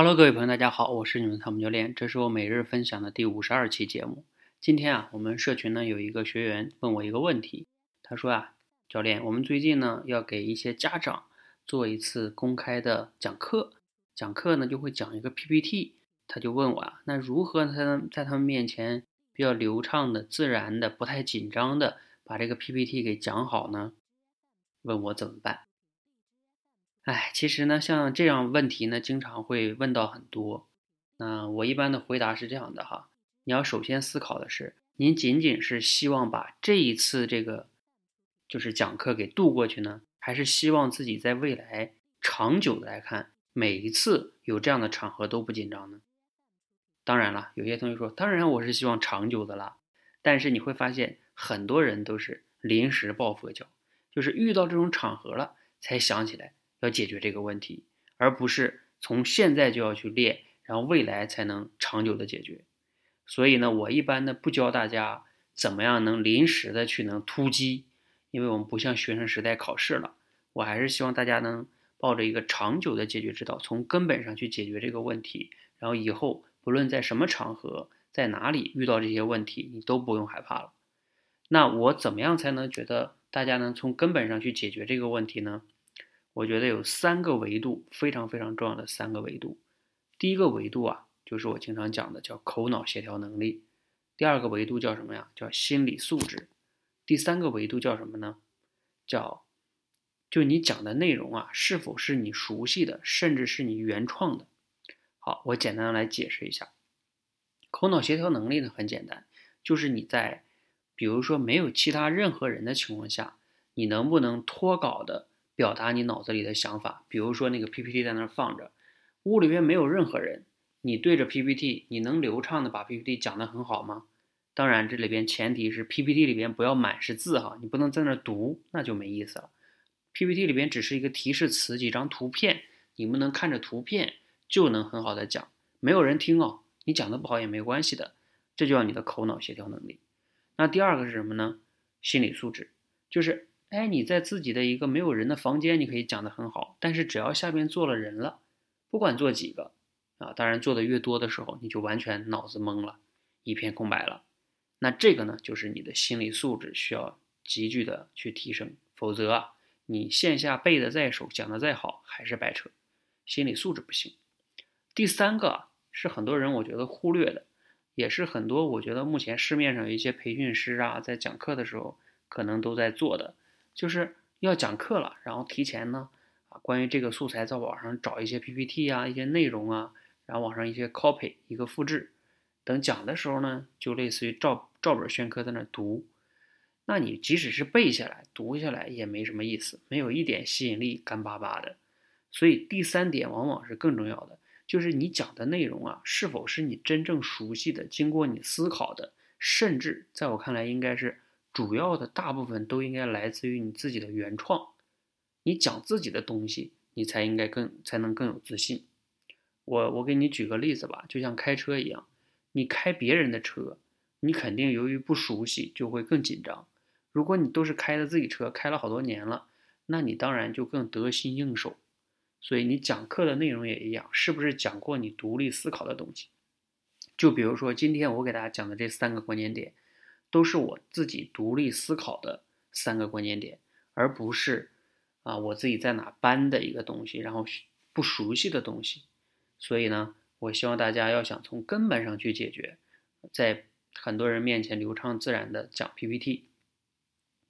Hello，各位朋友，大家好，我是你们汤姆教练，这是我每日分享的第五十二期节目。今天啊，我们社群呢有一个学员问我一个问题，他说啊，教练，我们最近呢要给一些家长做一次公开的讲课，讲课呢就会讲一个 PPT，他就问我啊，那如何才能在他们面前比较流畅的、自然的、不太紧张的把这个 PPT 给讲好呢？问我怎么办？哎，其实呢，像这样问题呢，经常会问到很多。那我一般的回答是这样的哈，你要首先思考的是，您仅仅是希望把这一次这个就是讲课给度过去呢，还是希望自己在未来长久的来看，每一次有这样的场合都不紧张呢？当然了，有些同学说，当然我是希望长久的啦。但是你会发现，很多人都是临时抱佛脚，就是遇到这种场合了才想起来。要解决这个问题，而不是从现在就要去练，然后未来才能长久的解决。所以呢，我一般呢不教大家怎么样能临时的去能突击，因为我们不像学生时代考试了。我还是希望大家能抱着一个长久的解决之道，从根本上去解决这个问题。然后以后不论在什么场合，在哪里遇到这些问题，你都不用害怕了。那我怎么样才能觉得大家能从根本上去解决这个问题呢？我觉得有三个维度非常非常重要的三个维度，第一个维度啊，就是我经常讲的叫口脑协调能力；第二个维度叫什么呀？叫心理素质；第三个维度叫什么呢？叫就你讲的内容啊，是否是你熟悉的，甚至是你原创的？好，我简单来解释一下，口脑协调能力呢很简单，就是你在比如说没有其他任何人的情况下，你能不能脱稿的？表达你脑子里的想法，比如说那个 PPT 在那儿放着，屋里边没有任何人，你对着 PPT，你能流畅的把 PPT 讲得很好吗？当然，这里边前提是 PPT 里边不要满是字哈，你不能在那儿读，那就没意思了。PPT 里边只是一个提示词，几张图片，你们能看着图片就能很好的讲，没有人听哦，你讲的不好也没关系的，这就要你的口脑协调能力。那第二个是什么呢？心理素质，就是。哎，你在自己的一个没有人的房间，你可以讲得很好。但是只要下边坐了人了，不管坐几个啊，当然坐的越多的时候，你就完全脑子懵了，一片空白了。那这个呢，就是你的心理素质需要急剧的去提升，否则啊，你线下背的再熟，讲的再好，还是白扯。心理素质不行。第三个是很多人我觉得忽略的，也是很多我觉得目前市面上有一些培训师啊，在讲课的时候可能都在做的。就是要讲课了，然后提前呢，啊，关于这个素材在网上找一些 PPT 啊，一些内容啊，然后网上一些 copy 一个复制，等讲的时候呢，就类似于照照本宣科在那读。那你即使是背下来、读下来也没什么意思，没有一点吸引力，干巴巴的。所以第三点往往是更重要的，就是你讲的内容啊，是否是你真正熟悉的、经过你思考的，甚至在我看来应该是。主要的大部分都应该来自于你自己的原创，你讲自己的东西，你才应该更才能更有自信。我我给你举个例子吧，就像开车一样，你开别人的车，你肯定由于不熟悉就会更紧张。如果你都是开的自己车，开了好多年了，那你当然就更得心应手。所以你讲课的内容也一样，是不是讲过你独立思考的东西？就比如说今天我给大家讲的这三个关键点。都是我自己独立思考的三个关键点，而不是啊我自己在哪搬的一个东西，然后不熟悉的东西。所以呢，我希望大家要想从根本上去解决，在很多人面前流畅自然的讲 PPT，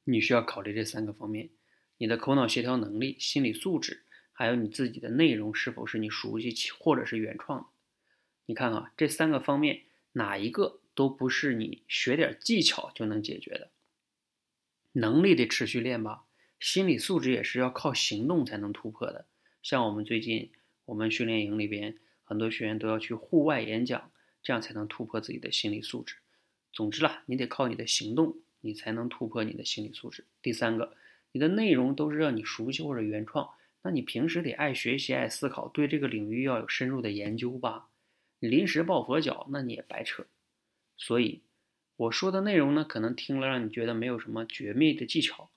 你需要考虑这三个方面：你的口脑协调能力、心理素质，还有你自己的内容是否是你熟悉或者是原创的。你看啊，这三个方面哪一个？都不是你学点技巧就能解决的，能力得持续练吧，心理素质也是要靠行动才能突破的。像我们最近我们训练营里边，很多学员都要去户外演讲，这样才能突破自己的心理素质。总之啦，你得靠你的行动，你才能突破你的心理素质。第三个，你的内容都是让你熟悉或者原创，那你平时得爱学习、爱思考，对这个领域要有深入的研究吧。你临时抱佛脚，那你也白扯。所以我说的内容呢，可能听了让你觉得没有什么绝密的技巧，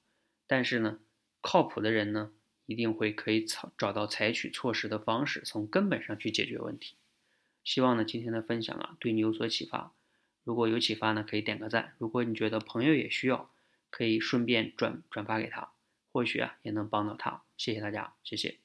但是呢，靠谱的人呢，一定会可以找找到采取措施的方式，从根本上去解决问题。希望呢今天的分享啊对你有所启发。如果有启发呢，可以点个赞。如果你觉得朋友也需要，可以顺便转转发给他，或许啊也能帮到他。谢谢大家，谢谢。